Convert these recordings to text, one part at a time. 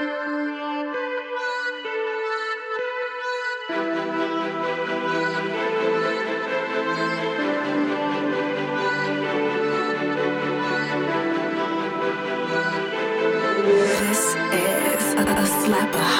This is a, a slap. -a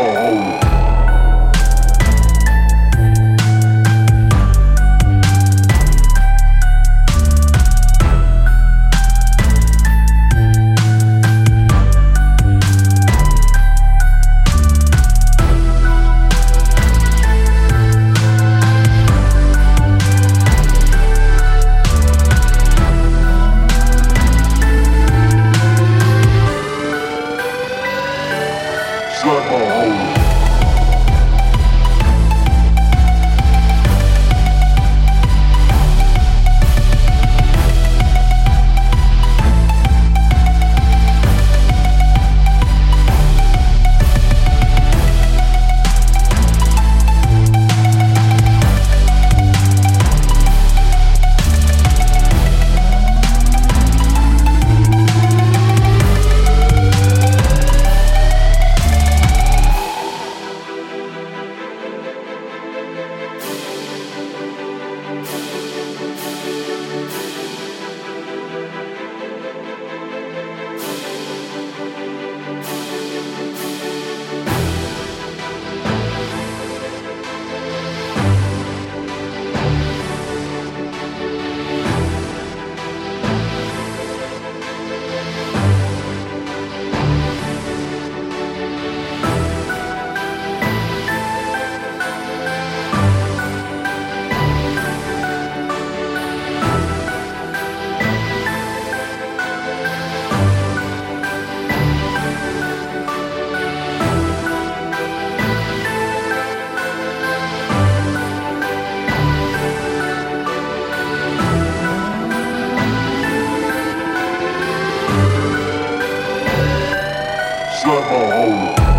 oh, oh. got my own.